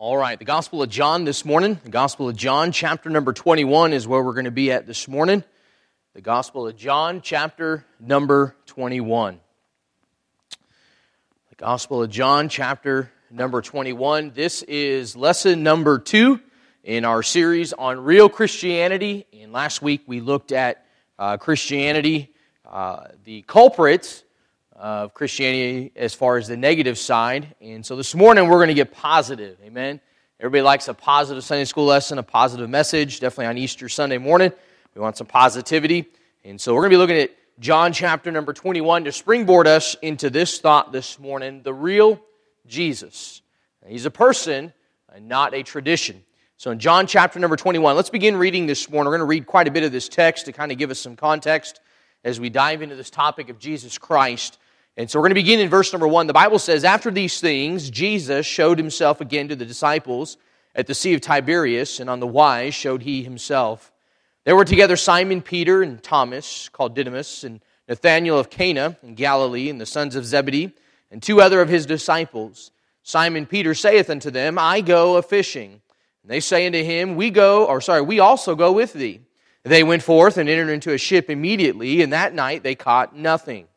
All right, the Gospel of John this morning. The Gospel of John, chapter number 21, is where we're going to be at this morning. The Gospel of John, chapter number 21. The Gospel of John, chapter number 21. This is lesson number two in our series on real Christianity. And last week we looked at uh, Christianity, uh, the culprits of Christianity as far as the negative side. And so this morning we're going to get positive. Amen. Everybody likes a positive Sunday school lesson, a positive message, definitely on Easter Sunday morning. We want some positivity. And so we're going to be looking at John chapter number 21 to springboard us into this thought this morning the real Jesus. He's a person and not a tradition. So in John chapter number 21, let's begin reading this morning. We're going to read quite a bit of this text to kind of give us some context as we dive into this topic of Jesus Christ. And so we're going to begin in verse number one. The Bible says, After these things, Jesus showed himself again to the disciples at the Sea of Tiberias, and on the wise showed he himself. There were together Simon Peter and Thomas, called Didymus, and Nathanael of Cana in Galilee, and the sons of Zebedee, and two other of his disciples. Simon Peter saith unto them, I go a fishing. And they say unto him, We go, or sorry, we also go with thee. They went forth and entered into a ship immediately, and that night they caught nothing.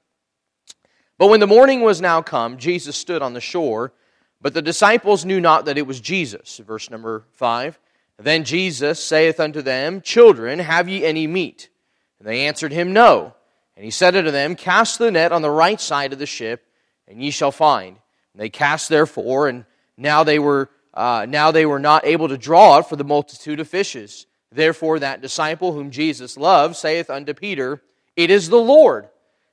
But when the morning was now come, Jesus stood on the shore, but the disciples knew not that it was Jesus. Verse number 5. Then Jesus saith unto them, Children, have ye any meat? And they answered him, No. And he said unto them, Cast the net on the right side of the ship, and ye shall find. And they cast therefore, and now they were uh, now they were not able to draw it for the multitude of fishes. Therefore that disciple whom Jesus loved saith unto Peter, It is the Lord.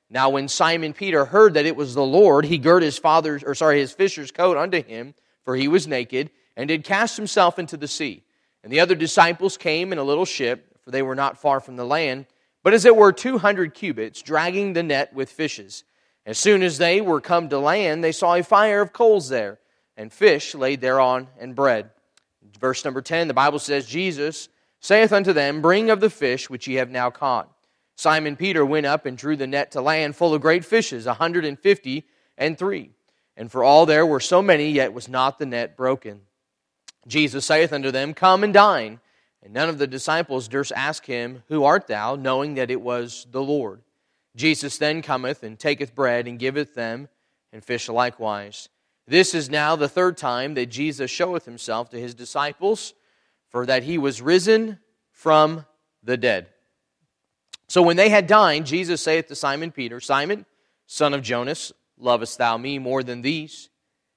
Now, when Simon Peter heard that it was the Lord, he girt his father's, or sorry, his fisher's coat unto him, for he was naked, and did cast himself into the sea. And the other disciples came in a little ship, for they were not far from the land, but as it were two hundred cubits, dragging the net with fishes. As soon as they were come to land, they saw a fire of coals there, and fish laid thereon, and bread. Verse number 10, the Bible says, Jesus saith unto them, Bring of the fish which ye have now caught. Simon Peter went up and drew the net to land full of great fishes, a hundred and fifty and three. And for all there were so many, yet was not the net broken. Jesus saith unto them, Come and dine. And none of the disciples durst ask him, Who art thou? knowing that it was the Lord. Jesus then cometh and taketh bread and giveth them, and fish likewise. This is now the third time that Jesus showeth himself to his disciples, for that he was risen from the dead. So when they had dined, Jesus saith to Simon Peter, Simon, son of Jonas, lovest thou me more than these?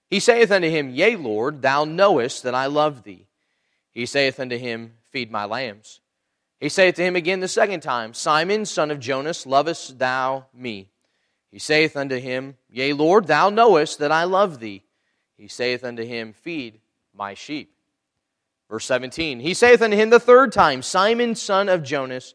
He saith unto him, Yea, Lord, thou knowest that I love thee. He saith unto him, Feed my lambs. He saith to him again the second time, Simon, son of Jonas, lovest thou me? He saith unto him, Yea, Lord, thou knowest that I love thee. He saith unto him, Feed my sheep. Verse 17, He saith unto him the third time, Simon, son of Jonas,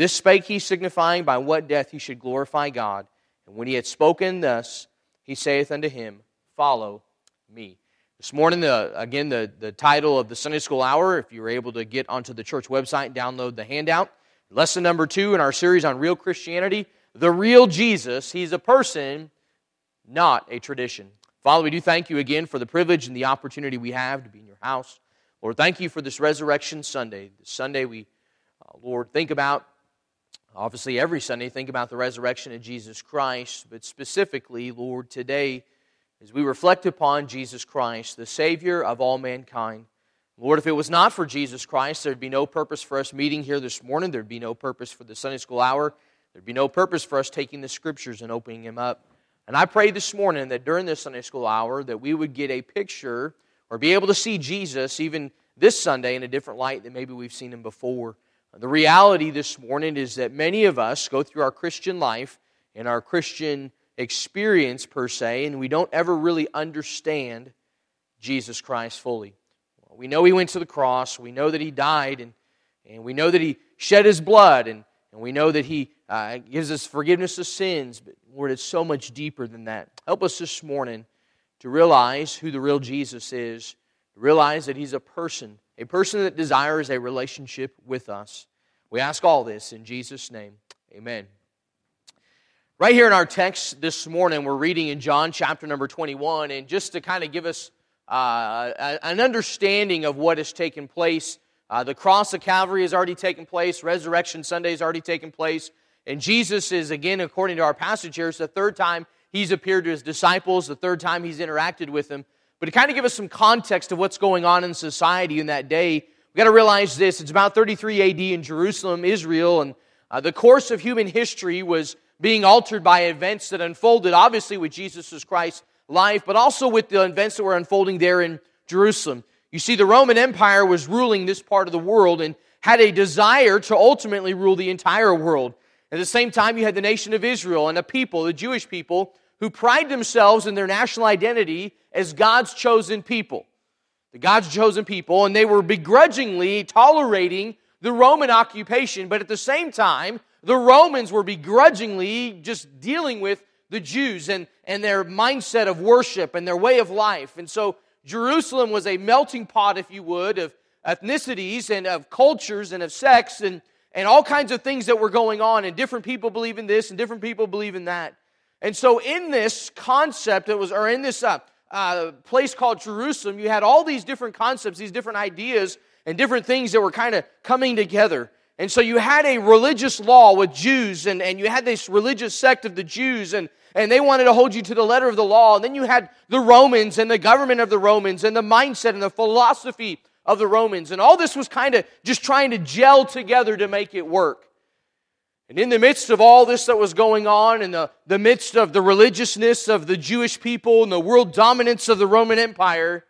This spake he, signifying by what death he should glorify God. And when he had spoken thus, he saith unto him, Follow me. This morning, the, again, the, the title of the Sunday School Hour, if you were able to get onto the church website and download the handout, lesson number two in our series on real Christianity, the real Jesus. He's a person, not a tradition. Father, we do thank you again for the privilege and the opportunity we have to be in your house. Lord, thank you for this Resurrection Sunday. This Sunday, we, uh, Lord, think about Obviously, every Sunday, think about the resurrection of Jesus Christ, but specifically, Lord, today, as we reflect upon Jesus Christ, the Savior of all mankind. Lord, if it was not for Jesus Christ, there'd be no purpose for us meeting here this morning. There'd be no purpose for the Sunday school hour. There'd be no purpose for us taking the scriptures and opening them up. And I pray this morning that during this Sunday school hour that we would get a picture or be able to see Jesus even this Sunday in a different light than maybe we've seen him before. The reality this morning is that many of us go through our Christian life and our Christian experience, per se, and we don't ever really understand Jesus Christ fully. We know He went to the cross, we know that He died, and And we know that He shed His blood, and, and we know that He uh, gives us forgiveness of sins. But Lord, it's so much deeper than that. Help us this morning to realize who the real Jesus is, to realize that He's a person, a person that desires a relationship with us. We ask all this in Jesus' name. Amen. Right here in our text this morning, we're reading in John chapter number 21, and just to kind of give us uh, an understanding of what has taken place, uh, the cross of Calvary has already taken place, Resurrection Sunday has already taken place, and Jesus is, again, according to our passage here, it's the third time he's appeared to his disciples, the third time he's interacted with them. But to kind of give us some context of what's going on in society in that day, we've got to realize this. It's about 33 AD in Jerusalem, Israel, and uh, the course of human history was being altered by events that unfolded, obviously, with Jesus Christ's life, but also with the events that were unfolding there in Jerusalem. You see, the Roman Empire was ruling this part of the world and had a desire to ultimately rule the entire world. At the same time, you had the nation of Israel and a people, the Jewish people, who pride themselves in their national identity as God's chosen people. The God's chosen people, and they were begrudgingly tolerating the Roman occupation, but at the same time, the Romans were begrudgingly just dealing with the Jews and, and their mindset of worship and their way of life. And so Jerusalem was a melting pot, if you would, of ethnicities and of cultures and of sex and, and all kinds of things that were going on. And different people believe in this and different people believe in that. And so in this concept, it was, or in this uh, uh, place called Jerusalem, you had all these different concepts, these different ideas and different things that were kind of coming together. And so you had a religious law with Jews, and, and you had this religious sect of the Jews, and, and they wanted to hold you to the letter of the law. And then you had the Romans and the government of the Romans and the mindset and the philosophy of the Romans. And all this was kind of just trying to gel together to make it work. And in the midst of all this that was going on, in the, the midst of the religiousness of the Jewish people and the world dominance of the Roman Empire,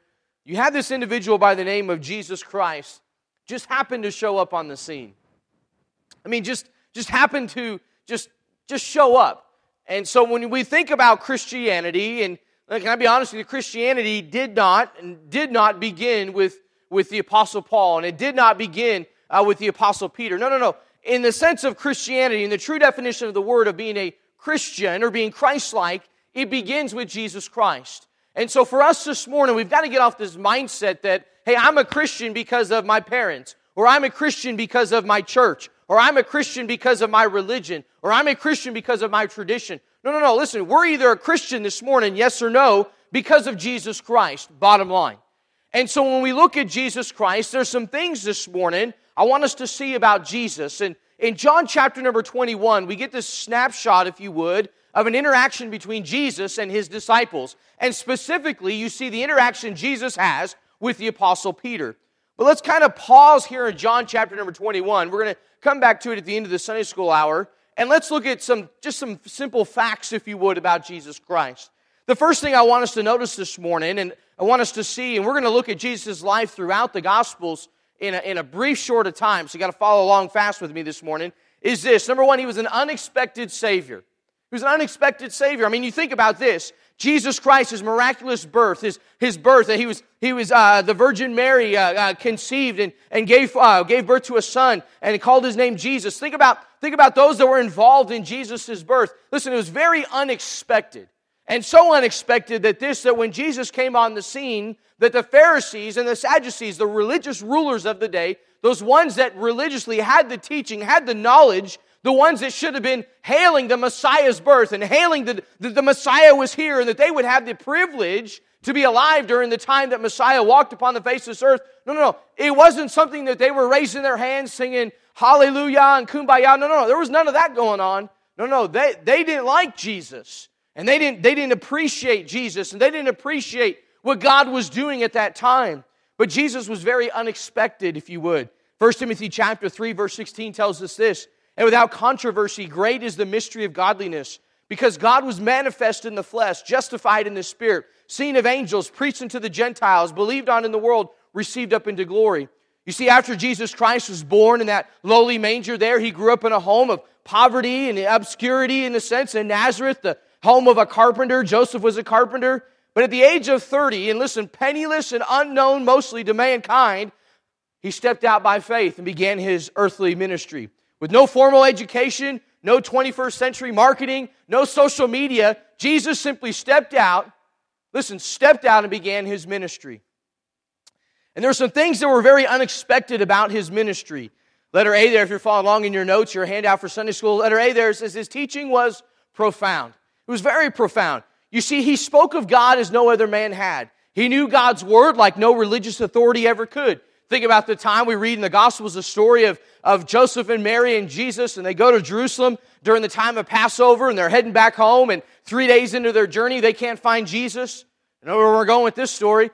you had this individual by the name of Jesus Christ just happened to show up on the scene. I mean, just, just happened to just, just show up. And so when we think about Christianity, and can I be honest with you, Christianity did not and did not begin with, with the Apostle Paul, and it did not begin uh, with the Apostle Peter. No, no, no. In the sense of Christianity, in the true definition of the word of being a Christian or being Christ like, it begins with Jesus Christ. And so for us this morning, we've got to get off this mindset that, hey, I'm a Christian because of my parents, or I'm a Christian because of my church, or I'm a Christian because of my religion, or I'm a Christian because of my tradition. No, no, no. Listen, we're either a Christian this morning, yes or no, because of Jesus Christ, bottom line. And so when we look at Jesus Christ, there's some things this morning I want us to see about Jesus. And in John chapter number 21, we get this snapshot, if you would, of an interaction between Jesus and his disciples. And specifically, you see the interaction Jesus has with the Apostle Peter. But let's kind of pause here in John chapter number 21. We're going to come back to it at the end of the Sunday school hour. And let's look at some, just some simple facts, if you would, about Jesus Christ. The first thing I want us to notice this morning, and I want us to see, and we're going to look at Jesus' life throughout the Gospels in a, in a brief short of time, so you got to follow along fast with me this morning, is this. Number one, he was an unexpected Savior. He was an unexpected Savior. I mean, you think about this. Jesus Christ, his miraculous birth, his, his birth, that he was, he was uh, the Virgin Mary uh, uh, conceived and, and gave, uh, gave birth to a son and he called his name Jesus. Think about, think about those that were involved in Jesus' birth. Listen, it was very unexpected. And so unexpected that this, that when Jesus came on the scene, that the Pharisees and the Sadducees, the religious rulers of the day, those ones that religiously had the teaching, had the knowledge, the ones that should have been hailing the Messiah's birth and hailing that the, the Messiah was here and that they would have the privilege to be alive during the time that Messiah walked upon the face of this earth. No, no, no. It wasn't something that they were raising their hands singing hallelujah and kumbaya. No, no, no. There was none of that going on. No, no. They, they didn't like Jesus. And they didn't, they didn't appreciate Jesus. And they didn't appreciate what God was doing at that time. But Jesus was very unexpected, if you would. 1 Timothy chapter 3, verse 16 tells us this. And without controversy, great is the mystery of godliness, because God was manifest in the flesh, justified in the spirit, seen of angels, preached unto the Gentiles, believed on in the world, received up into glory. You see, after Jesus Christ was born in that lowly manger there, he grew up in a home of poverty and obscurity in a sense in Nazareth, the home of a carpenter. Joseph was a carpenter. But at the age of 30, and listen, penniless and unknown mostly to mankind, he stepped out by faith and began his earthly ministry. With no formal education, no 21st century marketing, no social media, Jesus simply stepped out, listen, stepped out and began his ministry. And there are some things that were very unexpected about his ministry. Letter A there, if you're following along in your notes, your handout for Sunday school, letter A there says his teaching was profound. It was very profound. You see, he spoke of God as no other man had. He knew God's word like no religious authority ever could. Think about the time we read in the Gospels the story of, of Joseph and Mary and Jesus, and they go to Jerusalem during the time of Passover, and they're heading back home, and three days into their journey, they can't find Jesus. You know where we're going with this story.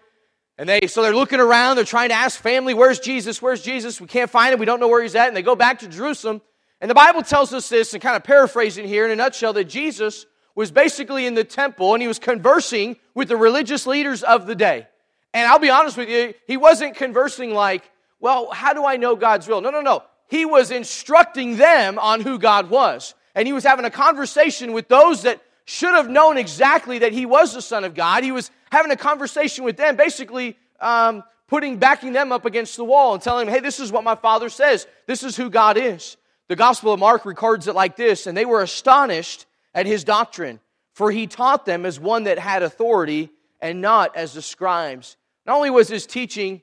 And they, so they're looking around, they're trying to ask family, where's Jesus? Where's Jesus? We can't find him, we don't know where he's at. And they go back to Jerusalem. And the Bible tells us this, and kind of paraphrasing here in a nutshell, that Jesus was basically in the temple and he was conversing with the religious leaders of the day. And I'll be honest with you, he wasn't conversing like, well, how do I know God's will? No, no, no. He was instructing them on who God was. And he was having a conversation with those that should have known exactly that he was the Son of God. He was having a conversation with them, basically um, putting, backing them up against the wall and telling them, hey, this is what my Father says. This is who God is. The Gospel of Mark records it like this, and they were astonished at his doctrine, for he taught them as one that had authority and not as the scribes. Not only was his teaching,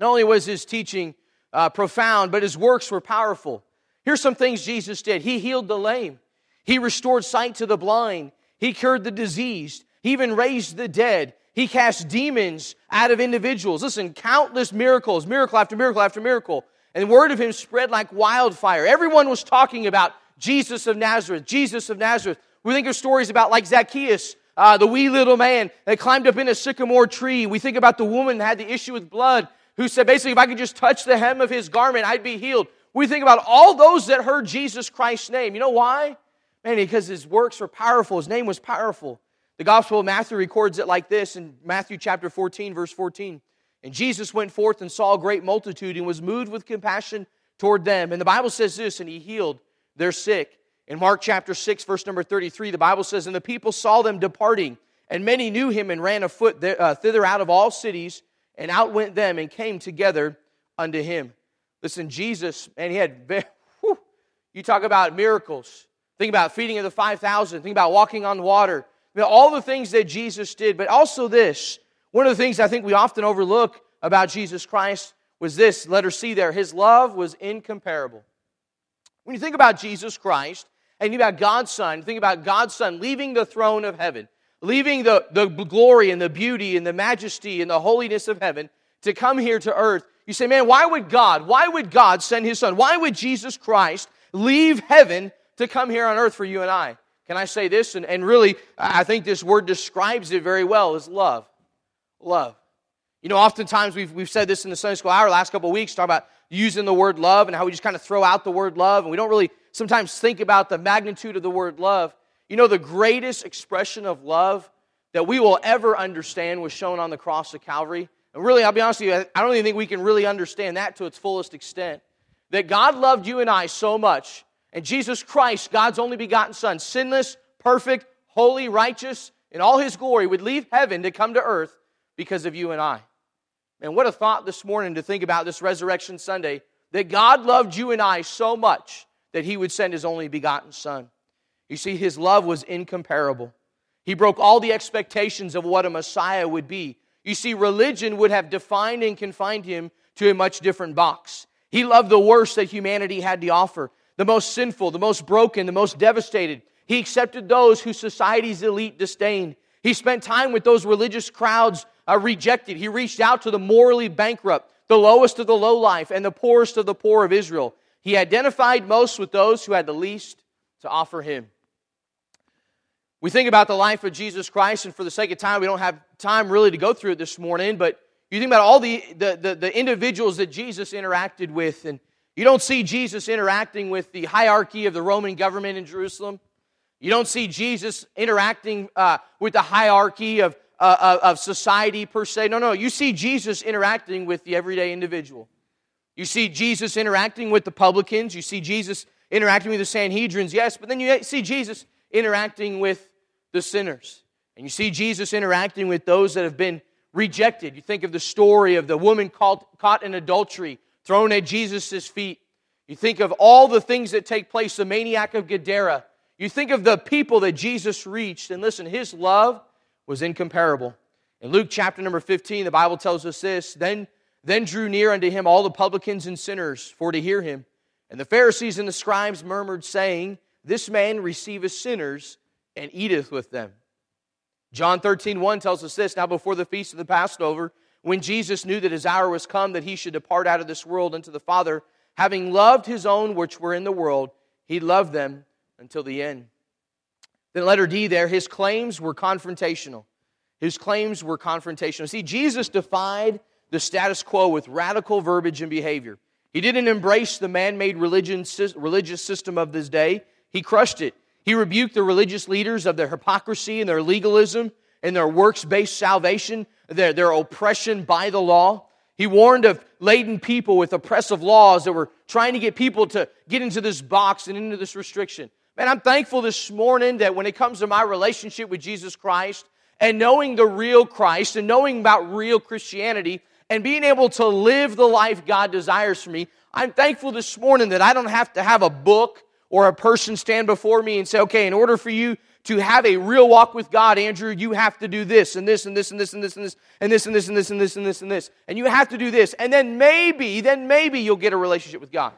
not only was his teaching uh, profound, but his works were powerful. Here's some things Jesus did. He healed the lame. He restored sight to the blind. He cured the diseased. He even raised the dead. He cast demons out of individuals. Listen, countless miracles, miracle after miracle after miracle. And the word of him spread like wildfire. Everyone was talking about Jesus of Nazareth, Jesus of Nazareth. We think of stories about like Zacchaeus, uh, the wee little man that climbed up in a sycamore tree. We think about the woman that had the issue with blood who said, basically, if I could just touch the hem of his garment, I'd be healed. We think about all those that heard Jesus Christ's name. You know why? Man, because his works were powerful. His name was powerful. The Gospel of Matthew records it like this in Matthew chapter 14, verse 14. And Jesus went forth and saw a great multitude and was moved with compassion toward them. And the Bible says this, and he healed their sick. In Mark chapter 6, verse number 33, the Bible says, And the people saw them departing, and many knew him and ran afoot uh, thither out of all cities, and out went them and came together unto him. Listen, Jesus, and he had, whew, you talk about miracles. Think about feeding of the 5,000. Think about walking on water. all the things that Jesus did, but also this. One of the things I think we often overlook about Jesus Christ was this. Let her see there. His love was incomparable. When you think about Jesus Christ, and think about God's Son, think about God's Son leaving the throne of heaven, leaving the, the glory and the beauty and the majesty and the holiness of heaven to come here to earth. You say, man, why would God, why would God send his Son? Why would Jesus Christ leave heaven to come here on earth for you and I? Can I say this? And, and really, I think this word describes it very well is love. Love. You know, oftentimes we've, we've said this in the Sunday school hour last couple of weeks, talk about using the word love and how we just kind of throw out the word love and we don't really sometimes think about the magnitude of the word love. You know, the greatest expression of love that we will ever understand was shown on the cross of Calvary. And really, I'll be honest with you, I don't even think we can really understand that to its fullest extent. That God loved you and I so much, and Jesus Christ, God's only begotten Son, sinless, perfect, holy, righteous, in all his glory, would leave heaven to come to earth because of you and I. And what a thought this morning to think about this Resurrection Sunday that God loved you and I so much that he would send his only begotten Son. You see, his love was incomparable. He broke all the expectations of what a Messiah would be. You see, religion would have defined and confined him to a much different box. He loved the worst that humanity had to offer the most sinful, the most broken, the most devastated. He accepted those who society's elite disdained. He spent time with those religious crowds uh, rejected. He reached out to the morally bankrupt, the lowest of the low life, and the poorest of the poor of Israel. He identified most with those who had the least to offer him. We think about the life of Jesus Christ, and for the sake of time, we don't have time really to go through it this morning, but you think about all the, the, the, the individuals that Jesus interacted with, and you don't see Jesus interacting with the hierarchy of the Roman government in Jerusalem. You don't see Jesus interacting uh, with the hierarchy of uh, of society per se. No, no. You see Jesus interacting with the everyday individual. You see Jesus interacting with the publicans. You see Jesus interacting with the Sanhedrins, yes, but then you see Jesus interacting with the sinners. And you see Jesus interacting with those that have been rejected. You think of the story of the woman caught, caught in adultery, thrown at Jesus' feet. You think of all the things that take place, the maniac of Gadara. You think of the people that Jesus reached. And listen, his love was incomparable. In Luke chapter number 15, the Bible tells us this Then, then drew near unto him all the publicans and sinners for to hear him. And the Pharisees and the scribes murmured, saying, This man receiveth sinners and eateth with them. John 13, 1 tells us this Now, before the feast of the Passover, when Jesus knew that his hour was come that he should depart out of this world unto the Father, having loved his own which were in the world, he loved them until the end. Then, letter D there, his claims were confrontational. His claims were confrontational. See, Jesus defied the status quo with radical verbiage and behavior. He didn't embrace the man made religious system of this day, he crushed it. He rebuked the religious leaders of their hypocrisy and their legalism and their works based salvation, their, their oppression by the law. He warned of laden people with oppressive laws that were trying to get people to get into this box and into this restriction. Man, I'm thankful this morning that when it comes to my relationship with Jesus Christ and knowing the real Christ and knowing about real Christianity and being able to live the life God desires for me, I'm thankful this morning that I don't have to have a book or a person stand before me and say, okay, in order for you to have a real walk with God, Andrew, you have to do this and this and this and this and this and this and this and this and this and this and this and this. And you have to do this. And then maybe, then maybe you'll get a relationship with God.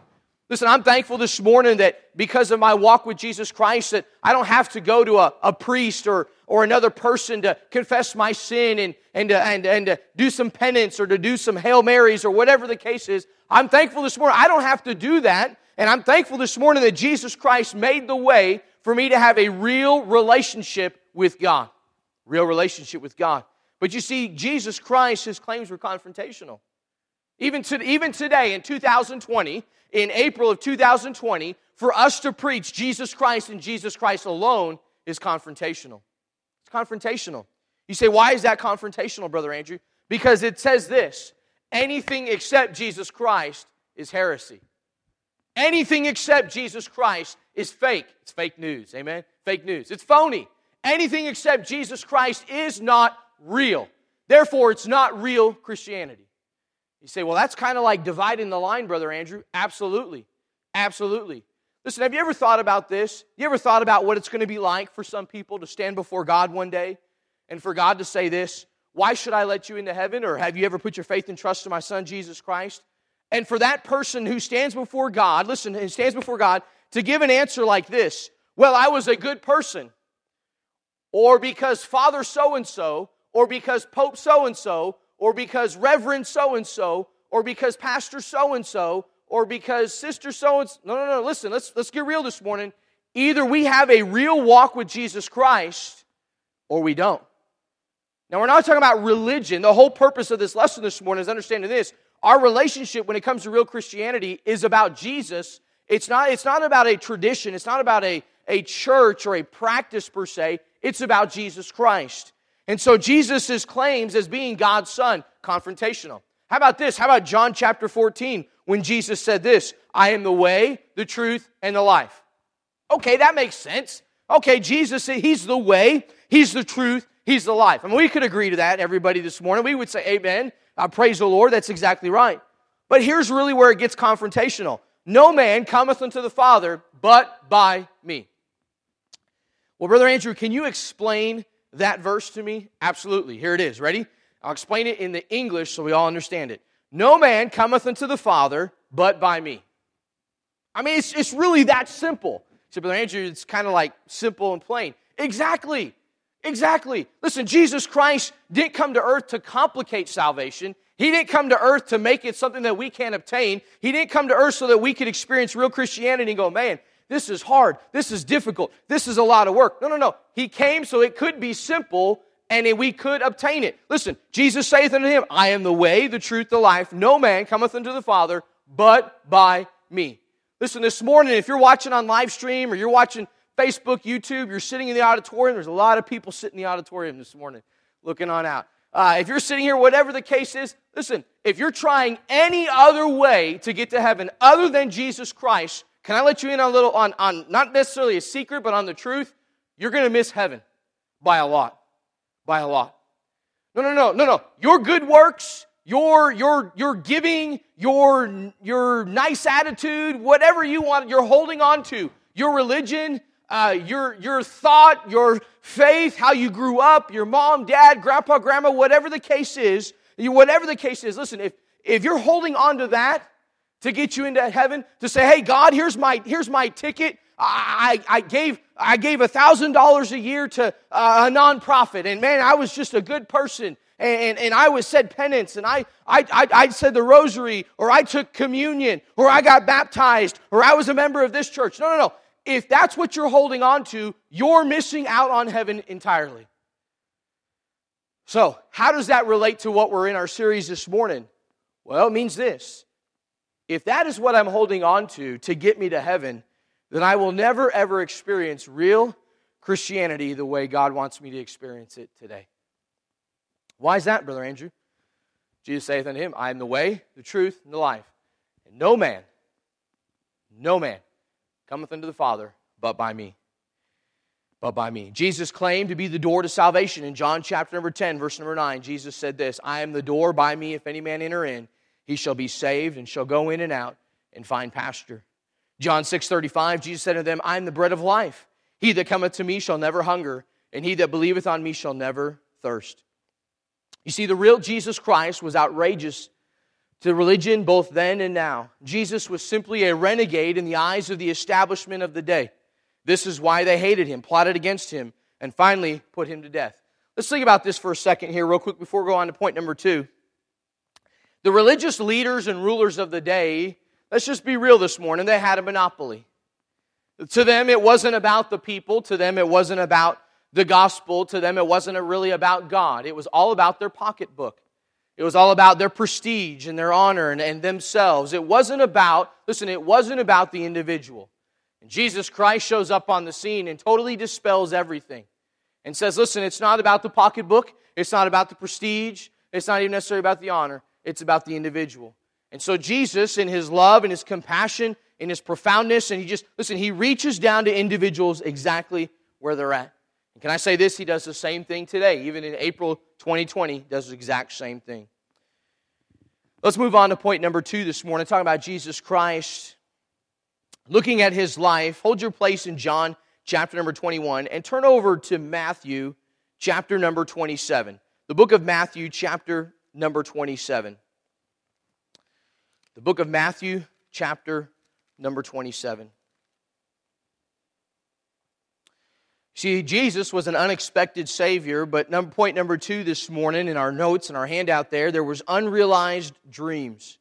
Listen, I'm thankful this morning that because of my walk with Jesus Christ, that I don't have to go to a, a priest or, or another person to confess my sin and, and, to, and, and to do some penance or to do some Hail Marys or whatever the case is. I'm thankful this morning. I don't have to do that and I'm thankful this morning that Jesus Christ made the way for me to have a real relationship with God. Real relationship with God. But you see, Jesus Christ, his claims were confrontational. Even, to, even today in 2020, in April of 2020, for us to preach Jesus Christ and Jesus Christ alone is confrontational. It's confrontational. You say, why is that confrontational, Brother Andrew? Because it says this anything except Jesus Christ is heresy. Anything except Jesus Christ is fake. It's fake news. Amen? Fake news. It's phony. Anything except Jesus Christ is not real. Therefore, it's not real Christianity. You say, well, that's kind of like dividing the line, Brother Andrew. Absolutely. Absolutely. Listen, have you ever thought about this? You ever thought about what it's going to be like for some people to stand before God one day and for God to say this, why should I let you into heaven? Or have you ever put your faith and trust in my son, Jesus Christ? And for that person who stands before God, listen, who stands before God to give an answer like this Well, I was a good person, or because Father so and so, or because Pope so and so, or because Reverend so and so, or because Pastor so and so, or because Sister so and so. No, no, no, listen, let's, let's get real this morning. Either we have a real walk with Jesus Christ, or we don't. Now, we're not talking about religion. The whole purpose of this lesson this morning is understanding this our relationship when it comes to real Christianity is about Jesus. It's not, it's not about a tradition, it's not about a, a church or a practice per se. It's about Jesus Christ. And so Jesus' claims as being God's Son, confrontational. How about this? How about John chapter 14 when Jesus said this I am the way, the truth, and the life? Okay, that makes sense. Okay, Jesus, said He's the way, He's the truth, He's the life. I mean, we could agree to that, everybody, this morning. We would say, Amen. Uh, praise the Lord, that's exactly right. But here's really where it gets confrontational No man cometh unto the Father but by me. Well, Brother Andrew, can you explain that verse to me? Absolutely. Here it is. Ready? I'll explain it in the English so we all understand it. No man cometh unto the Father but by me. I mean, it's, it's really that simple. So, Brother Andrew, it's kind of like simple and plain. Exactly. Exactly. Listen, Jesus Christ didn't come to earth to complicate salvation. He didn't come to earth to make it something that we can't obtain. He didn't come to earth so that we could experience real Christianity and go, man, this is hard. This is difficult. This is a lot of work. No, no, no. He came so it could be simple and we could obtain it. Listen, Jesus saith unto him, I am the way, the truth, the life. No man cometh unto the Father but by me. Listen, this morning, if you're watching on live stream or you're watching Facebook, YouTube, you're sitting in the auditorium. There's a lot of people sitting in the auditorium this morning looking on out. Uh, if you're sitting here, whatever the case is, listen, if you're trying any other way to get to heaven other than Jesus Christ, can I let you in on a little, on, on not necessarily a secret, but on the truth? You're going to miss heaven by a lot. By a lot. No, no, no, no, no. Your good works, your, your, your giving, your, your nice attitude, whatever you want, you're holding on to. Your religion, uh, your, your thought, your faith, how you grew up, your mom, dad, grandpa, grandma, whatever the case is, whatever the case is, listen, if, if you're holding on to that to get you into heaven, to say, hey, God, here's my, here's my ticket. I, I gave I gave a thousand dollars a year to uh, a nonprofit, and man, I was just a good person, and, and I was said penance, and I, I, I, I said the rosary, or I took communion, or I got baptized, or I was a member of this church. No, no, no if that's what you're holding on to, you're missing out on heaven entirely. So, how does that relate to what we're in our series this morning? Well, it means this. If that is what I'm holding on to to get me to heaven, then I will never ever experience real Christianity the way God wants me to experience it today. Why is that, Brother Andrew? Jesus saith unto him, I am the way, the truth, and the life. And no man, no man cometh unto the Father but by me. But by me. Jesus claimed to be the door to salvation. In John chapter number 10, verse number 9, Jesus said this I am the door by me, if any man enter in, he shall be saved and shall go in and out and find pasture. John 6 35, Jesus said to them, I am the bread of life. He that cometh to me shall never hunger, and he that believeth on me shall never thirst. You see, the real Jesus Christ was outrageous to religion both then and now. Jesus was simply a renegade in the eyes of the establishment of the day. This is why they hated him, plotted against him, and finally put him to death. Let's think about this for a second here, real quick, before we go on to point number two. The religious leaders and rulers of the day, let's just be real this morning, they had a monopoly. To them, it wasn't about the people. To them, it wasn't about the gospel. To them, it wasn't really about God. It was all about their pocketbook. It was all about their prestige and their honor and, and themselves. It wasn't about, listen, it wasn't about the individual. And Jesus Christ shows up on the scene and totally dispels everything and says, listen, it's not about the pocketbook, it's not about the prestige, it's not even necessarily about the honor, it's about the individual. And so Jesus, in his love and his compassion, in his profoundness, and he just, listen, he reaches down to individuals exactly where they're at. And can I say this? He does the same thing today. Even in April 2020, does the exact same thing. Let's move on to point number two this morning, talking about Jesus Christ. Looking at his life, hold your place in John chapter number 21 and turn over to Matthew chapter number 27. The book of Matthew, chapter number 27. The book of Matthew, chapter number 27. See, Jesus was an unexpected Savior, but number, point number two this morning in our notes and our handout there, there was unrealized dreams.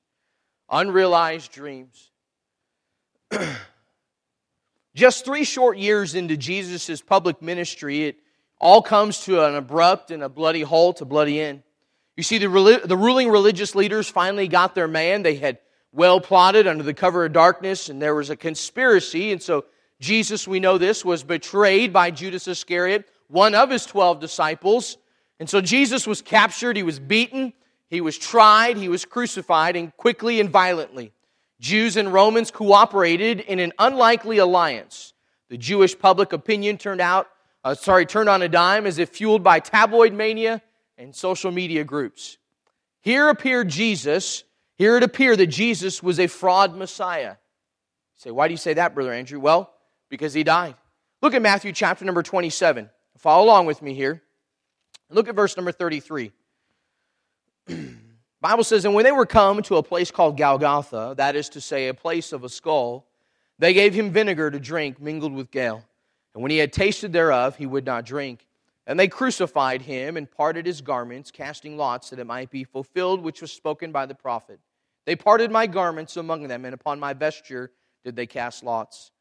Unrealized dreams. Just three short years into Jesus' public ministry, it all comes to an abrupt and a bloody halt, a bloody end. You see, the, the ruling religious leaders finally got their man. They had well plotted under the cover of darkness, and there was a conspiracy, and so Jesus, we know this, was betrayed by Judas Iscariot, one of his 12 disciples. And so Jesus was captured, he was beaten, he was tried, he was crucified, and quickly and violently. Jews and Romans cooperated in an unlikely alliance. The Jewish public opinion turned out, uh, sorry, turned on a dime as if fueled by tabloid mania and social media groups. Here appeared Jesus. Here it appeared that Jesus was a fraud Messiah. You say, why do you say that, Brother Andrew? Well, because he died. Look at Matthew chapter number 27. Follow along with me here. Look at verse number 33. Bible says, And when they were come to a place called Golgotha, that is to say, a place of a skull, they gave him vinegar to drink mingled with gall. And when he had tasted thereof, he would not drink. And they crucified him and parted his garments, casting lots that it might be fulfilled which was spoken by the prophet. They parted my garments among them, and upon my vesture did they cast lots.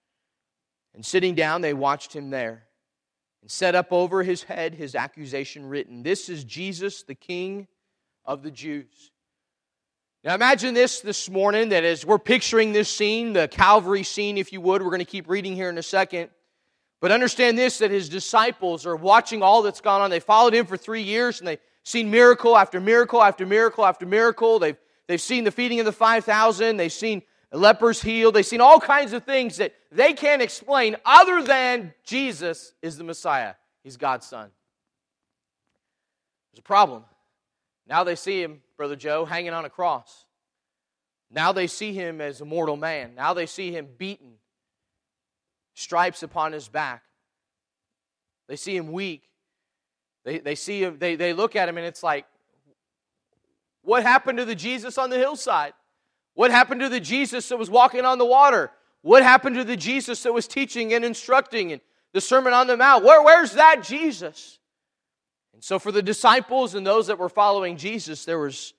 And sitting down, they watched him there and set up over his head his accusation written This is Jesus, the King of the Jews. Now imagine this this morning that as we're picturing this scene, the Calvary scene, if you would, we're going to keep reading here in a second. But understand this that his disciples are watching all that's gone on. They followed him for three years and they've seen miracle after miracle after miracle after miracle. They've, they've seen the feeding of the 5,000. They've seen lepers healed. They've seen all kinds of things that they can't explain other than Jesus is the Messiah. He's God's Son. There's a problem. Now they see him, Brother Joe, hanging on a cross. Now they see him as a mortal man. Now they see him beaten, stripes upon his back. They see him weak. They, they see him, they, they look at him, and it's like, what happened to the Jesus on the hillside? What happened to the Jesus that was walking on the water? What happened to the Jesus that was teaching and instructing and the Sermon on the Mount? Where, where's that Jesus? And so, for the disciples and those that were following Jesus, there was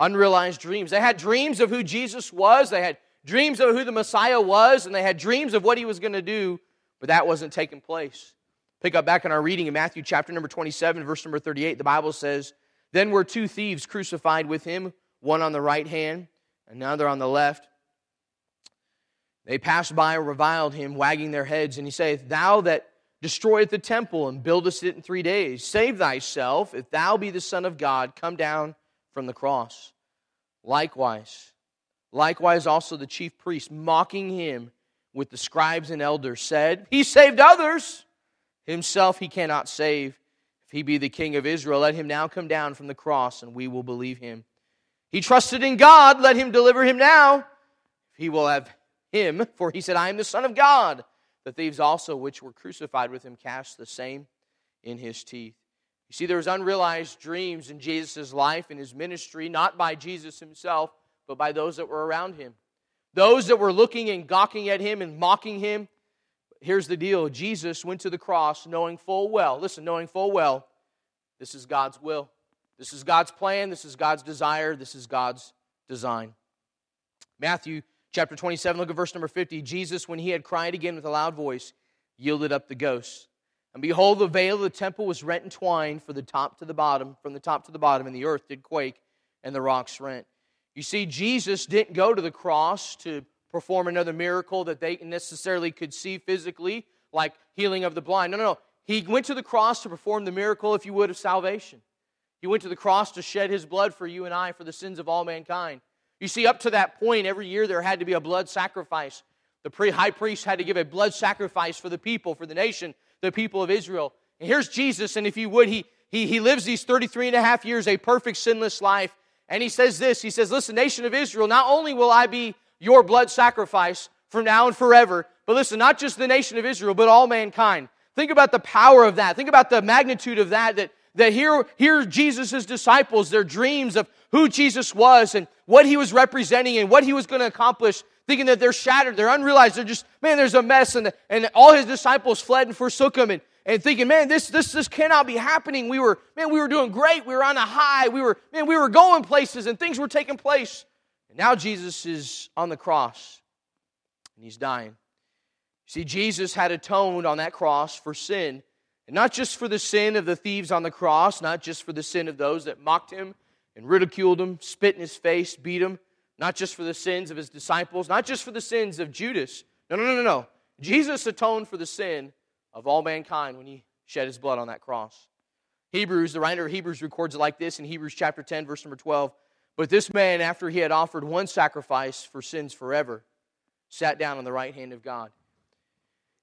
unrealized dreams. They had dreams of who Jesus was, they had dreams of who the Messiah was, and they had dreams of what he was going to do, but that wasn't taking place. Pick up back in our reading in Matthew chapter number 27, verse number 38. The Bible says, Then were two thieves crucified with him, one on the right hand, another on the left. They passed by and reviled him, wagging their heads, and he saith, Thou that destroyeth the temple and buildest it in three days, save thyself. If thou be the Son of God, come down from the cross. Likewise, likewise also the chief priests, mocking him with the scribes and elders, said, He saved others Himself he cannot save. If he be the king of Israel, let him now come down from the cross, and we will believe him. He trusted in God, let him deliver him now. He will have him, for he said, I am the Son of God. The thieves also, which were crucified with him, cast the same in his teeth. You see, there was unrealized dreams in Jesus' life and his ministry, not by Jesus himself, but by those that were around him. Those that were looking and gawking at him and mocking him, here's the deal Jesus went to the cross knowing full well, listen, knowing full well, this is God's will. This is God's plan. This is God's desire. This is God's design. Matthew chapter 27, look at verse number 50. Jesus, when he had cried again with a loud voice, yielded up the ghost. And behold, the veil of the temple was rent in twine from the top to the bottom, from the top to the bottom, and the earth did quake, and the rocks rent. You see, Jesus didn't go to the cross to perform another miracle that they necessarily could see physically, like healing of the blind. No, no, no. He went to the cross to perform the miracle, if you would, of salvation. He went to the cross to shed his blood for you and I for the sins of all mankind. You see, up to that point, every year there had to be a blood sacrifice. The high priest had to give a blood sacrifice for the people, for the nation, the people of Israel. And here's Jesus, and if you would, he, he, he lives these 33 and a half years, a perfect, sinless life. And he says this He says, Listen, nation of Israel, not only will I be your blood sacrifice from now and forever. But listen, not just the nation of Israel, but all mankind. Think about the power of that. Think about the magnitude of that. That, that here, here Jesus' disciples, their dreams of who Jesus was and what he was representing and what he was going to accomplish, thinking that they're shattered, they're unrealized, they're just, man, there's a mess. And, and all his disciples fled and forsook him. And, and thinking, man, this, this, this cannot be happening. We were, man, we were doing great. We were on a high. We were, man, we were going places and things were taking place. And now Jesus is on the cross and he's dying. See, Jesus had atoned on that cross for sin, and not just for the sin of the thieves on the cross, not just for the sin of those that mocked him and ridiculed him, spit in his face, beat him, not just for the sins of his disciples, not just for the sins of Judas. No, no, no, no, no. Jesus atoned for the sin of all mankind when he shed his blood on that cross. Hebrews, the writer of Hebrews records it like this in Hebrews chapter 10, verse number 12. But this man, after he had offered one sacrifice for sins forever, sat down on the right hand of God.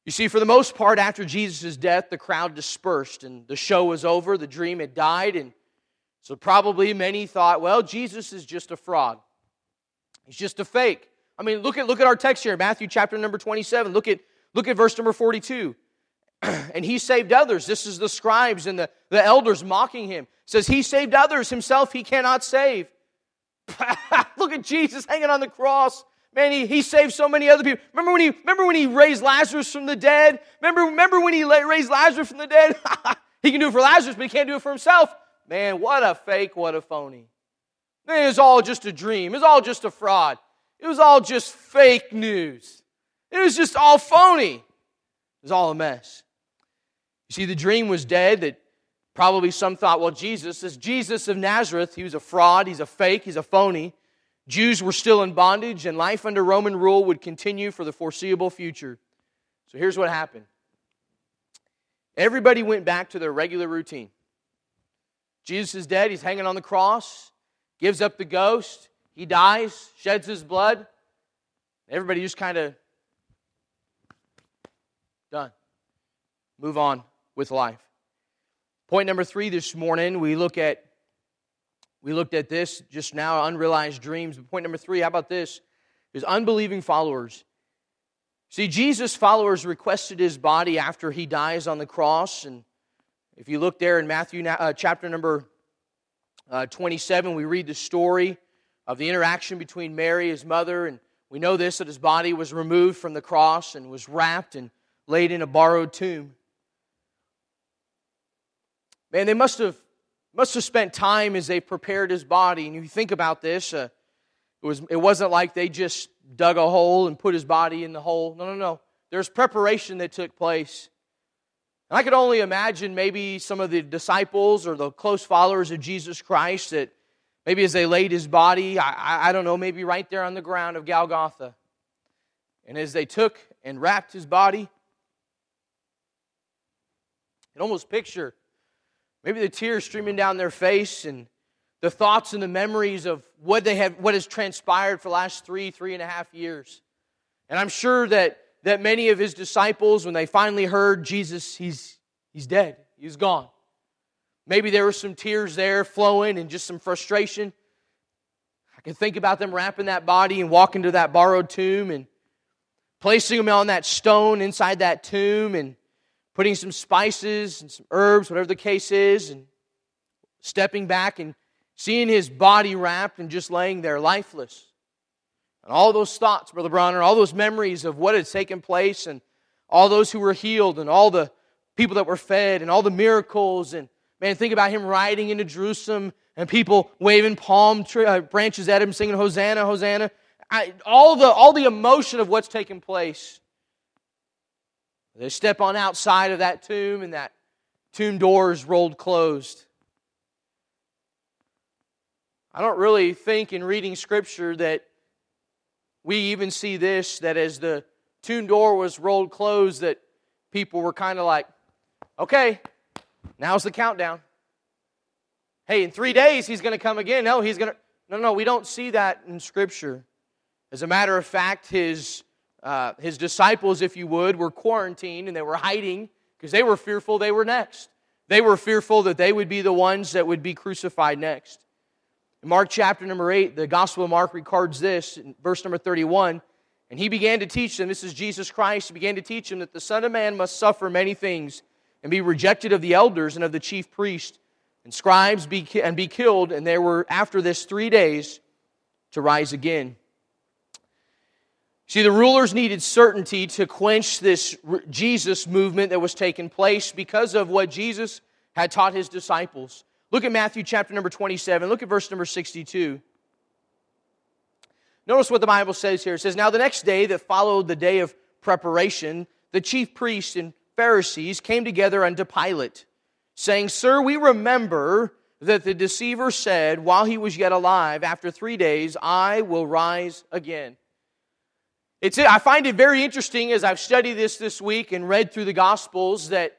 You see, for the most part, after Jesus' death, the crowd dispersed and the show was over. The dream had died. And so probably many thought, well, Jesus is just a fraud. He's just a fake. I mean, look at, look at our text here, Matthew chapter number 27. Look at, look at verse number 42. and he saved others. This is the scribes and the, the elders mocking him. Says, He saved others, himself he cannot save. Look at Jesus hanging on the cross. Man, he, he saved so many other people. Remember when he, remember when he raised Lazarus from the dead? Remember, remember when he raised Lazarus from the dead? he can do it for Lazarus, but he can't do it for himself. Man, what a fake, what a phony. Man, it was all just a dream. It was all just a fraud. It was all just fake news. It was just all phony. It was all a mess. You see, the dream was dead that Probably some thought, well, Jesus is Jesus of Nazareth. He was a fraud, he's a fake, he's a phony. Jews were still in bondage, and life under Roman rule would continue for the foreseeable future. So here's what happened everybody went back to their regular routine. Jesus is dead, he's hanging on the cross, gives up the ghost, he dies, sheds his blood. Everybody just kind of done. Move on with life. Point number three this morning, we look at We looked at this just now, unrealized dreams. But Point number three, how about this? Is unbelieving followers. See, Jesus' followers requested his body after he dies on the cross. And if you look there in Matthew uh, chapter number uh, 27, we read the story of the interaction between Mary, his mother, and we know this that his body was removed from the cross and was wrapped and laid in a borrowed tomb. Man, they must have must have spent time as they prepared his body. And you think about this, uh, it was it wasn't like they just dug a hole and put his body in the hole. No, no, no. There's preparation that took place. And I could only imagine maybe some of the disciples or the close followers of Jesus Christ that maybe as they laid his body, I, I don't know, maybe right there on the ground of Golgotha. And as they took and wrapped his body, can almost picture maybe the tears streaming down their face and the thoughts and the memories of what they have what has transpired for the last three, three and a half years. And I'm sure that that many of his disciples, when they finally heard Jesus, he's, he's dead, he's gone. Maybe there were some tears there flowing and just some frustration. I can think about them wrapping that body and walking to that borrowed tomb and placing him on that stone inside that tomb and putting some spices and some herbs, whatever the case is, and stepping back and seeing his body wrapped and just laying there lifeless. And all those thoughts, Brother Bronner, all those memories of what had taken place and all those who were healed and all the people that were fed and all the miracles. And man, think about him riding into Jerusalem and people waving palm uh, branches at him, singing Hosanna, Hosanna. I, all, the, all the emotion of what's taken place. They step on outside of that tomb and that tomb doors rolled closed. I don't really think in reading scripture that we even see this that as the tomb door was rolled closed, that people were kind of like, okay, now's the countdown. Hey, in three days he's going to come again. No, he's going to. No, no, we don't see that in Scripture. As a matter of fact, his, uh, his disciples, if you would, were quarantined and they were hiding because they were fearful they were next. They were fearful that they would be the ones that would be crucified next. In Mark chapter number 8, the Gospel of Mark records this in verse number 31. And he began to teach them, this is Jesus Christ, he began to teach them that the Son of Man must suffer many things and be rejected of the elders and of the chief priests and scribes be, and be killed. And there were, after this, three days to rise again. See, the rulers needed certainty to quench this Jesus movement that was taking place because of what Jesus had taught his disciples. Look at Matthew chapter number 27. Look at verse number 62. Notice what the Bible says here. It says, Now the next day that followed the day of preparation, the chief priests and Pharisees came together unto Pilate, saying, Sir, we remember that the deceiver said while he was yet alive, After three days I will rise again. It's, I find it very interesting as I've studied this this week and read through the Gospels that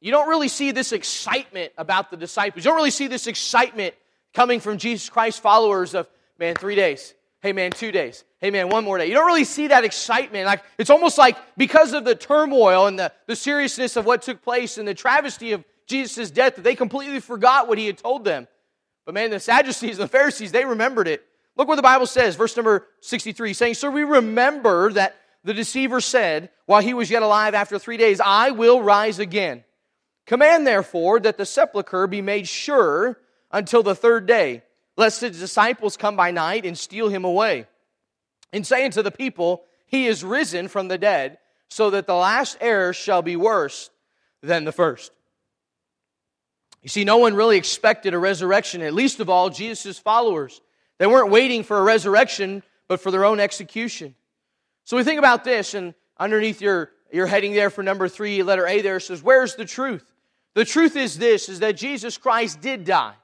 you don't really see this excitement about the disciples. You don't really see this excitement coming from Jesus Christ followers of, man, three days. Hey, man, two days. Hey, man, one more day. You don't really see that excitement. Like, it's almost like because of the turmoil and the, the seriousness of what took place and the travesty of Jesus' death that they completely forgot what he had told them. But man, the Sadducees and the Pharisees, they remembered it. Look what the Bible says, verse number 63, saying, So we remember that the deceiver said, while he was yet alive after three days, I will rise again. Command, therefore, that the sepulchre be made sure until the third day, lest his disciples come by night and steal him away. And saying to the people, He is risen from the dead, so that the last error shall be worse than the first. You see, no one really expected a resurrection, at least of all Jesus' followers. They weren't waiting for a resurrection, but for their own execution. So we think about this, and underneath your, your heading there for number three, letter A there says, Where's the truth? The truth is this, is that Jesus Christ did die.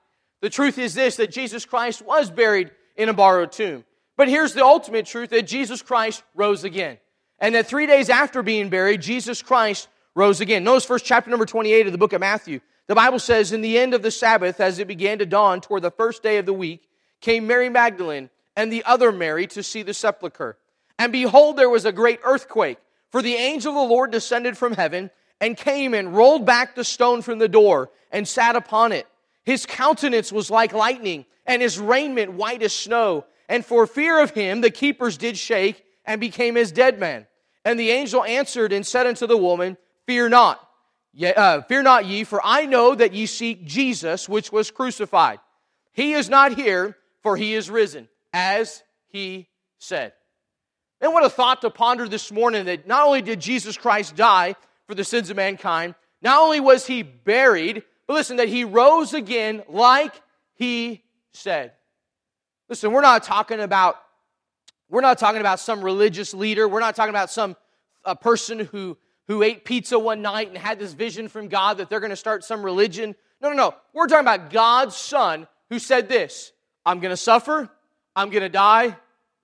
The truth is this, that Jesus Christ was buried in a borrowed tomb. But here's the ultimate truth, that Jesus Christ rose again. And that three days after being buried, Jesus Christ rose again. Notice first chapter number 28 of the book of Matthew. The Bible says, In the end of the Sabbath, as it began to dawn toward the first day of the week, came Mary Magdalene and the other Mary to see the sepulchre. And behold, there was a great earthquake, for the angel of the Lord descended from heaven and came and rolled back the stone from the door and sat upon it. His countenance was like lightning, and his raiment white as snow. And for fear of him, the keepers did shake and became as dead men. And the angel answered and said unto the woman, Fear not, ye, uh, fear not ye, for I know that ye seek Jesus, which was crucified. He is not here, for he is risen, as he said. And what a thought to ponder this morning that not only did Jesus Christ die for the sins of mankind, not only was he buried, but listen, that he rose again like he said. Listen, we're not talking about we're not talking about some religious leader. We're not talking about some a person who who ate pizza one night and had this vision from God that they're going to start some religion. No, no, no. We're talking about God's son who said this, I'm going to suffer, I'm going to die,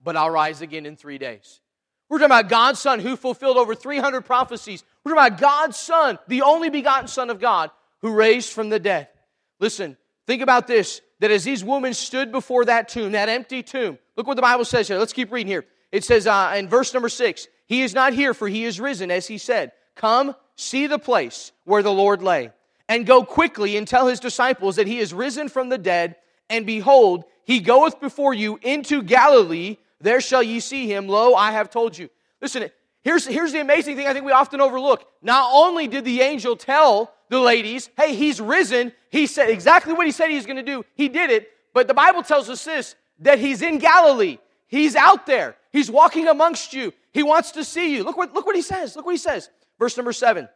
but I'll rise again in 3 days. We're talking about God's son who fulfilled over 300 prophecies. We're talking about God's son, the only begotten son of God who raised from the dead. Listen, think about this that as these women stood before that tomb, that empty tomb, look what the Bible says here. Let's keep reading here. It says uh, in verse number six, He is not here, for He is risen, as He said. Come, see the place where the Lord lay, and go quickly and tell His disciples that He is risen from the dead, and behold, He goeth before you into Galilee. There shall ye see Him. Lo, I have told you. Listen, here's, here's the amazing thing I think we often overlook. Not only did the angel tell the ladies, hey, he's risen. He said exactly what he said he's going to do. He did it. But the Bible tells us this that he's in Galilee. He's out there. He's walking amongst you. He wants to see you. Look what, look what he says. Look what he says. Verse number seven.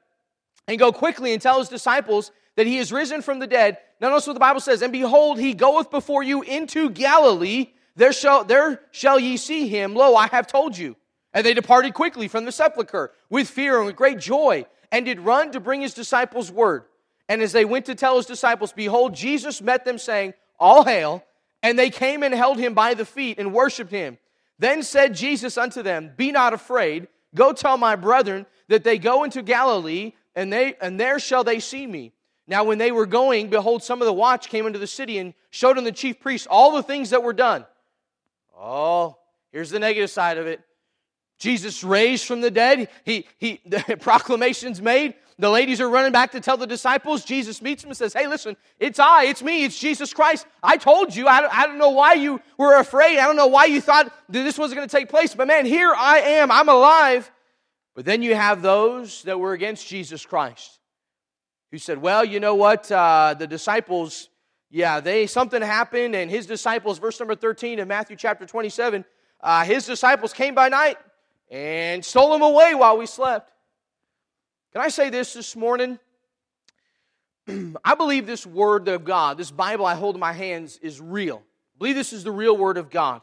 And go quickly and tell his disciples that he is risen from the dead. Notice what the Bible says. And behold, he goeth before you into Galilee. There shall, there shall ye see him. Lo, I have told you. And they departed quickly from the sepulchre with fear and with great joy and did run to bring his disciples word. And as they went to tell his disciples, behold, Jesus met them, saying, All hail. And they came and held him by the feet and worshiped him. Then said Jesus unto them, Be not afraid. Go tell my brethren that they go into Galilee, and, they, and there shall they see me. Now, when they were going, behold, some of the watch came into the city and showed unto the chief priests all the things that were done. Oh, here's the negative side of it. Jesus raised from the dead. He, he, the proclamation's made. The ladies are running back to tell the disciples. Jesus meets them and says, Hey, listen, it's I, it's me, it's Jesus Christ. I told you. I don't, I don't know why you were afraid. I don't know why you thought that this wasn't going to take place. But man, here I am. I'm alive. But then you have those that were against Jesus Christ who said, Well, you know what? Uh, the disciples, yeah, they something happened, and his disciples, verse number 13 in Matthew chapter 27, uh, his disciples came by night and stole them away while we slept. Can I say this this morning? I believe this word of God, this Bible I hold in my hands, is real. I believe this is the real word of God.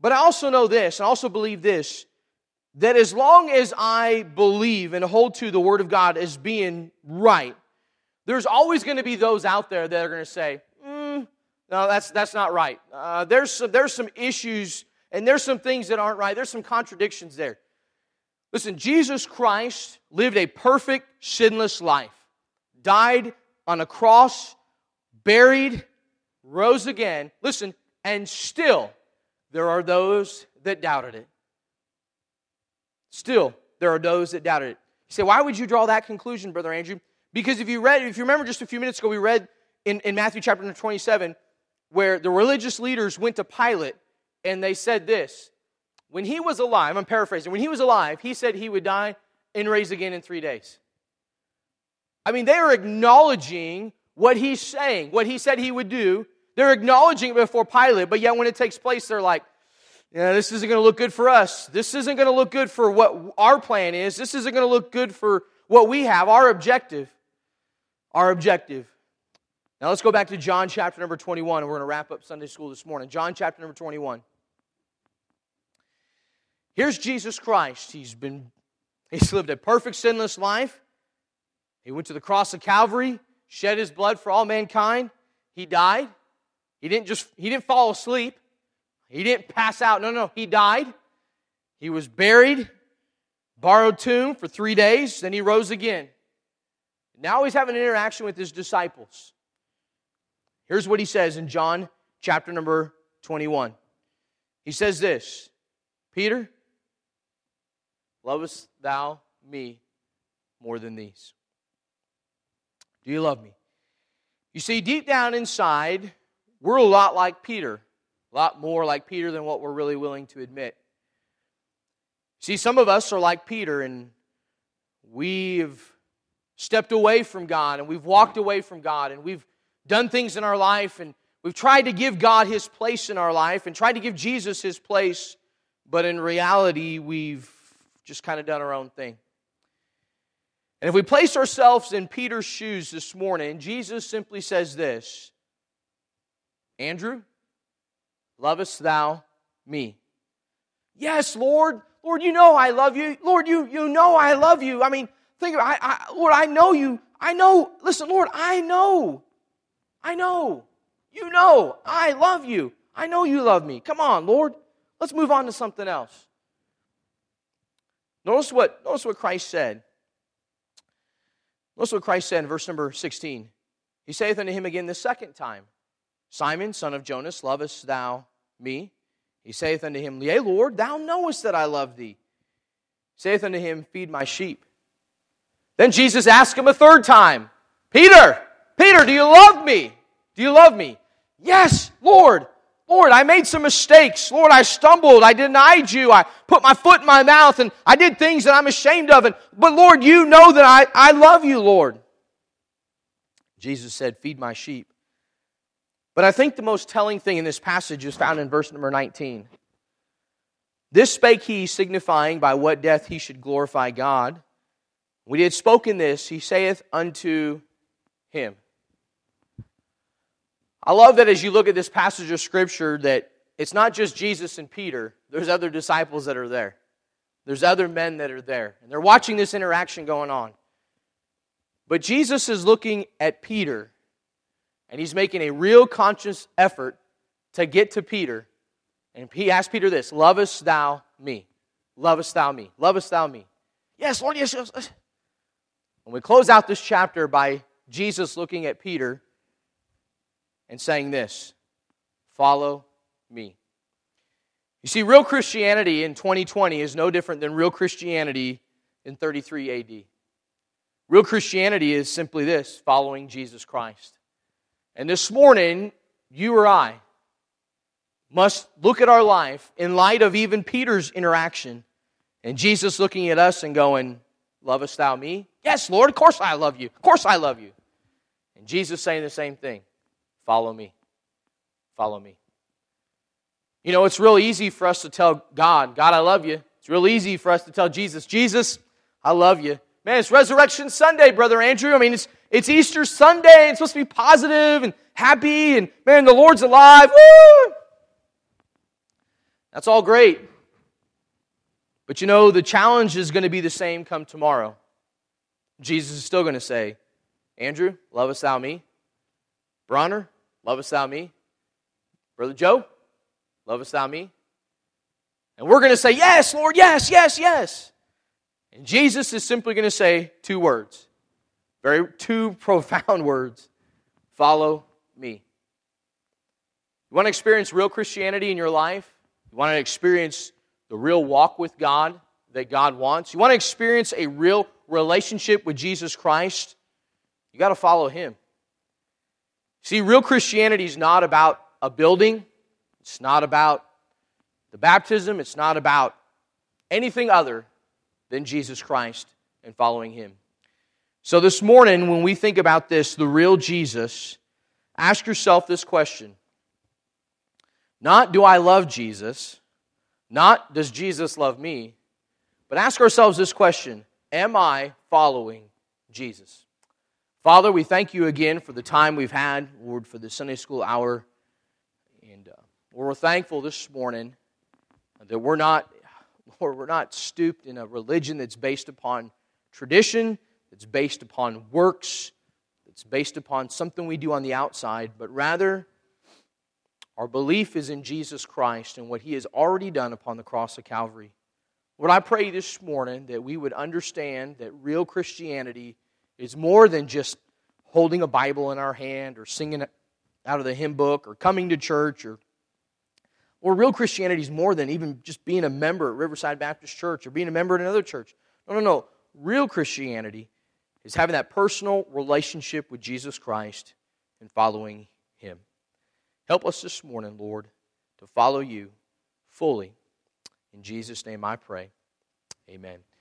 But I also know this, I also believe this, that as long as I believe and hold to the word of God as being right, there's always going to be those out there that are going to say, mm, no, that's, that's not right. Uh, there's, some, there's some issues and there's some things that aren't right, there's some contradictions there. Listen, Jesus Christ lived a perfect, sinless life, died on a cross, buried, rose again. Listen, and still there are those that doubted it. Still, there are those that doubted it. You say, why would you draw that conclusion, Brother Andrew? Because if you read, if you remember just a few minutes ago, we read in, in Matthew chapter 27 where the religious leaders went to Pilate and they said this when he was alive, I'm paraphrasing, when he was alive, he said he would die and raise again in three days. I mean, they are acknowledging what he's saying, what he said he would do. They're acknowledging it before Pilate, but yet when it takes place, they're like, yeah, this isn't going to look good for us. This isn't going to look good for what our plan is. This isn't going to look good for what we have, our objective. Our objective. Now let's go back to John chapter number 21, and we're going to wrap up Sunday school this morning. John chapter number 21. Here's Jesus Christ. He's been he's lived a perfect sinless life. He went to the cross of Calvary, shed his blood for all mankind. He died. He didn't just he didn't fall asleep. He didn't pass out. No, no, he died. He was buried, borrowed tomb for 3 days, then he rose again. Now he's having an interaction with his disciples. Here's what he says in John chapter number 21. He says this Peter, Lovest thou me more than these? Do you love me? You see, deep down inside, we're a lot like Peter, a lot more like Peter than what we're really willing to admit. See, some of us are like Peter, and we've stepped away from God, and we've walked away from God, and we've done things in our life, and we've tried to give God his place in our life, and tried to give Jesus his place, but in reality, we've just kind of done our own thing. And if we place ourselves in Peter's shoes this morning, Jesus simply says this Andrew, lovest thou me? Yes, Lord. Lord, you know I love you. Lord, you, you know I love you. I mean, think I, I, Lord, I know you. I know. Listen, Lord, I know. I know. You know I love you. I know you love me. Come on, Lord. Let's move on to something else. Notice what, notice what Christ said. Notice what Christ said in verse number 16. He saith unto him again the second time, Simon, son of Jonas, lovest thou me? He saith unto him, Yea, Lord, thou knowest that I love thee. He saith unto him, Feed my sheep. Then Jesus asked him a third time, Peter, Peter, do you love me? Do you love me? Yes, Lord. Lord, I made some mistakes. Lord, I stumbled. I denied you. I put my foot in my mouth and I did things that I'm ashamed of. And, but Lord, you know that I, I love you, Lord. Jesus said, Feed my sheep. But I think the most telling thing in this passage is found in verse number 19. This spake he, signifying by what death he should glorify God. When he had spoken this, he saith unto him. I love that as you look at this passage of Scripture, that it's not just Jesus and Peter, there's other disciples that are there. There's other men that are there. And they're watching this interaction going on. But Jesus is looking at Peter, and he's making a real conscious effort to get to Peter. And he asks Peter this Lovest thou me? Lovest thou me? Lovest thou me? Yes, Lord, yes, yes. And we close out this chapter by Jesus looking at Peter and saying this Follow me. You see, real Christianity in 2020 is no different than real Christianity in 33 AD. Real Christianity is simply this following Jesus Christ. And this morning, you or I must look at our life in light of even Peter's interaction and Jesus looking at us and going, Lovest thou me? Yes, Lord, of course I love you. Of course I love you. And Jesus saying the same thing Follow me. Follow me. You know, it's real easy for us to tell God, God, I love you. It's real easy for us to tell Jesus, Jesus, I love you. Man, it's Resurrection Sunday, Brother Andrew. I mean, it's, it's Easter Sunday. It's supposed to be positive and happy, and man, the Lord's alive. Woo! That's all great. But you know, the challenge is going to be the same come tomorrow. Jesus is still going to say, Andrew, lovest thou me? Bronner, lovest thou me? Brother Joe, lovest thou me? And we're going to say, Yes, Lord, yes, yes, yes. And Jesus is simply going to say two words, very two profound words follow me. You want to experience real Christianity in your life? You want to experience the real walk with God that God wants? You want to experience a real relationship with Jesus Christ? You got to follow Him. See, real Christianity is not about a building, it's not about the baptism, it's not about anything other than Jesus Christ and following Him. So, this morning, when we think about this, the real Jesus, ask yourself this question Not do I love Jesus, not does Jesus love me, but ask ourselves this question Am I following Jesus? Father, we thank you again for the time we've had, Lord, for the Sunday school hour. And uh, we're thankful this morning that we're not, Lord, we're not stooped in a religion that's based upon tradition, that's based upon works, that's based upon something we do on the outside, but rather our belief is in Jesus Christ and what he has already done upon the cross of Calvary. Lord, I pray this morning that we would understand that real Christianity is more than just holding a Bible in our hand or singing out of the hymn book or coming to church or or real Christianity is more than even just being a member at Riverside Baptist Church or being a member at another church. No, no, no. Real Christianity is having that personal relationship with Jesus Christ and following Him. Help us this morning, Lord, to follow you fully. In Jesus' name I pray. Amen.